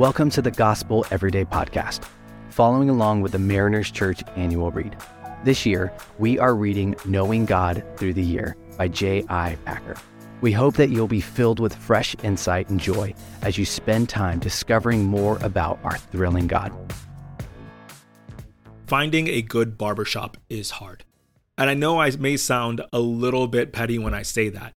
Welcome to the Gospel Everyday Podcast, following along with the Mariners Church annual read. This year, we are reading Knowing God Through the Year by J.I. Packer. We hope that you'll be filled with fresh insight and joy as you spend time discovering more about our thrilling God. Finding a good barbershop is hard. And I know I may sound a little bit petty when I say that,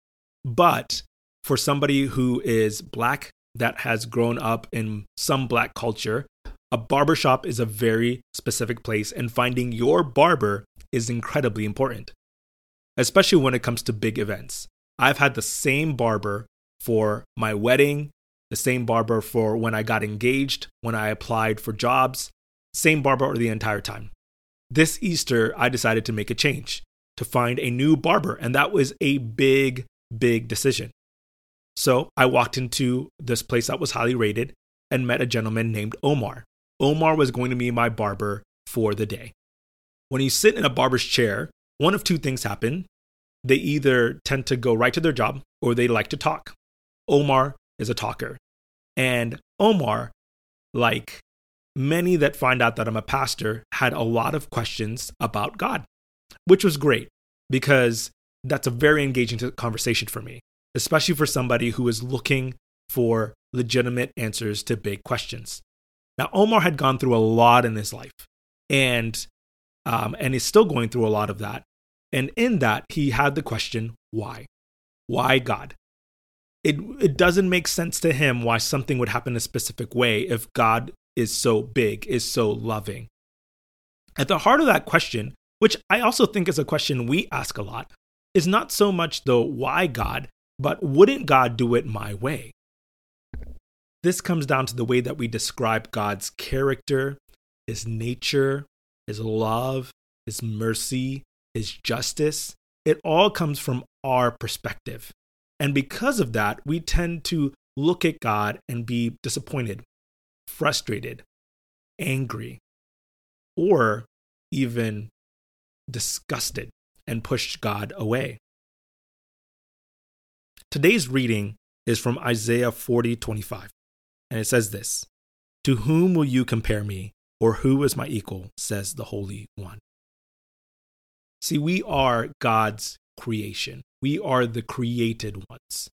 but for somebody who is black that has grown up in some black culture, a barbershop is a very specific place, and finding your barber is incredibly important, especially when it comes to big events. I've had the same barber for my wedding, the same barber for when I got engaged, when I applied for jobs, same barber the entire time. This Easter, I decided to make a change to find a new barber, and that was a big, big decision. So I walked into this place that was highly rated and met a gentleman named Omar. Omar was going to be my barber for the day. When you sit in a barber's chair, one of two things happen. They either tend to go right to their job or they like to talk. Omar is a talker. And Omar, like many that find out that I'm a pastor, had a lot of questions about God, which was great because that's a very engaging conversation for me especially for somebody who is looking for legitimate answers to big questions. Now, Omar had gone through a lot in his life, and um, and is still going through a lot of that. And in that, he had the question, why? Why God? It, it doesn't make sense to him why something would happen a specific way if God is so big, is so loving. At the heart of that question, which I also think is a question we ask a lot, is not so much the why God, but wouldn't God do it my way? This comes down to the way that we describe God's character, his nature, his love, his mercy, his justice. It all comes from our perspective. And because of that, we tend to look at God and be disappointed, frustrated, angry, or even disgusted and push God away. Today's reading is from Isaiah 40 25, and it says this To whom will you compare me, or who is my equal, says the Holy One. See, we are God's creation, we are the created ones.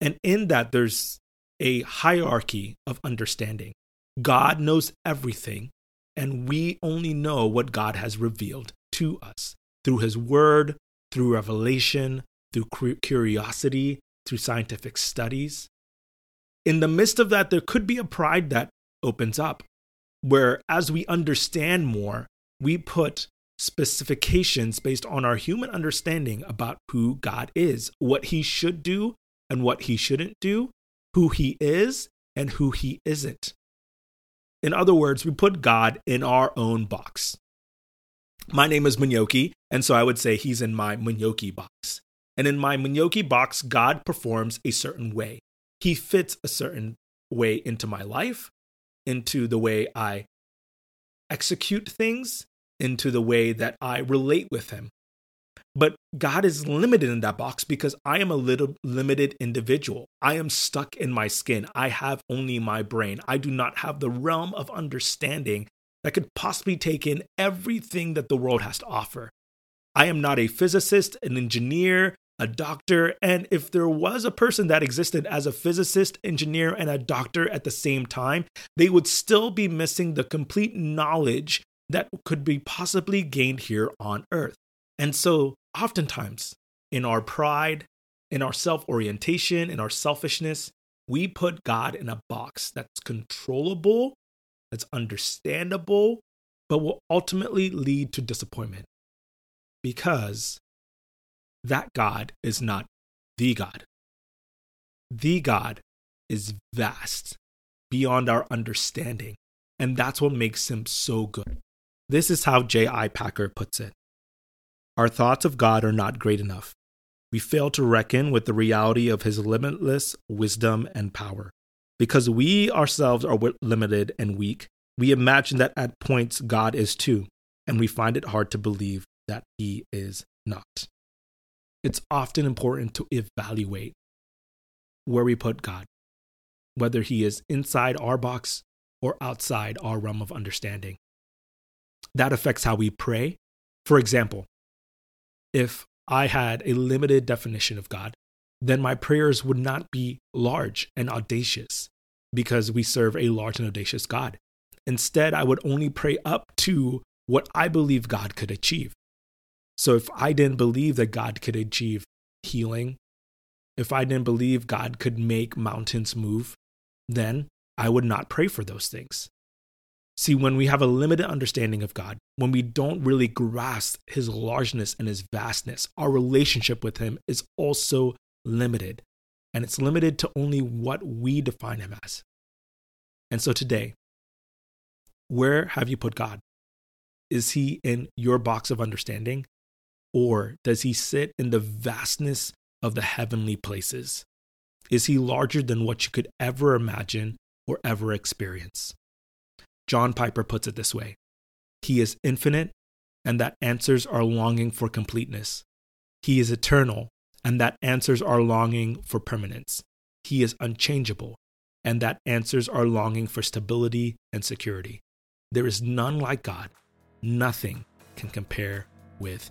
And in that, there's a hierarchy of understanding. God knows everything, and we only know what God has revealed to us through His Word, through revelation, through curiosity, through scientific studies. In the midst of that, there could be a pride that opens up, where as we understand more, we put specifications based on our human understanding about who God is, what he should do and what he shouldn't do, who he is and who he isn't. In other words, we put God in our own box. My name is Munyoki, and so I would say he's in my Munyoki box. And in my Munyoki box, God performs a certain way. He fits a certain way into my life, into the way I execute things, into the way that I relate with Him. But God is limited in that box because I am a little limited individual. I am stuck in my skin. I have only my brain. I do not have the realm of understanding that could possibly take in everything that the world has to offer. I am not a physicist, an engineer, a doctor. And if there was a person that existed as a physicist, engineer, and a doctor at the same time, they would still be missing the complete knowledge that could be possibly gained here on earth. And so, oftentimes, in our pride, in our self orientation, in our selfishness, we put God in a box that's controllable, that's understandable, but will ultimately lead to disappointment. Because that God is not the God. The God is vast, beyond our understanding, and that's what makes him so good. This is how J.I. Packer puts it Our thoughts of God are not great enough. We fail to reckon with the reality of his limitless wisdom and power. Because we ourselves are limited and weak, we imagine that at points God is too, and we find it hard to believe that he is not it's often important to evaluate where we put God. whether he is inside our box or outside our realm of understanding. That affects how we pray. For example, if I had a limited definition of God, then my prayers would not be large and audacious because we serve a large and audacious God. Instead, I would only pray up to what I believe God could achieve. So if I didn't believe that God could achieve healing, if I didn't believe God could make mountains move, then I would not pray for those things. See, when we have a limited understanding of God, when we don't really grasp his largeness and his vastness, our relationship with him is also limited. And it's limited to only what we define him as. And so today, where have you put God? Is he in your box of understanding? Or does he sit in the vastness of the heavenly places? Is he larger than what you could ever imagine or ever experience? John Piper puts it this way He is infinite, and that answers our longing for completeness. He is eternal, and that answers our longing for permanence. He is unchangeable, and that answers our longing for stability and security. There is none like God. Nothing can compare with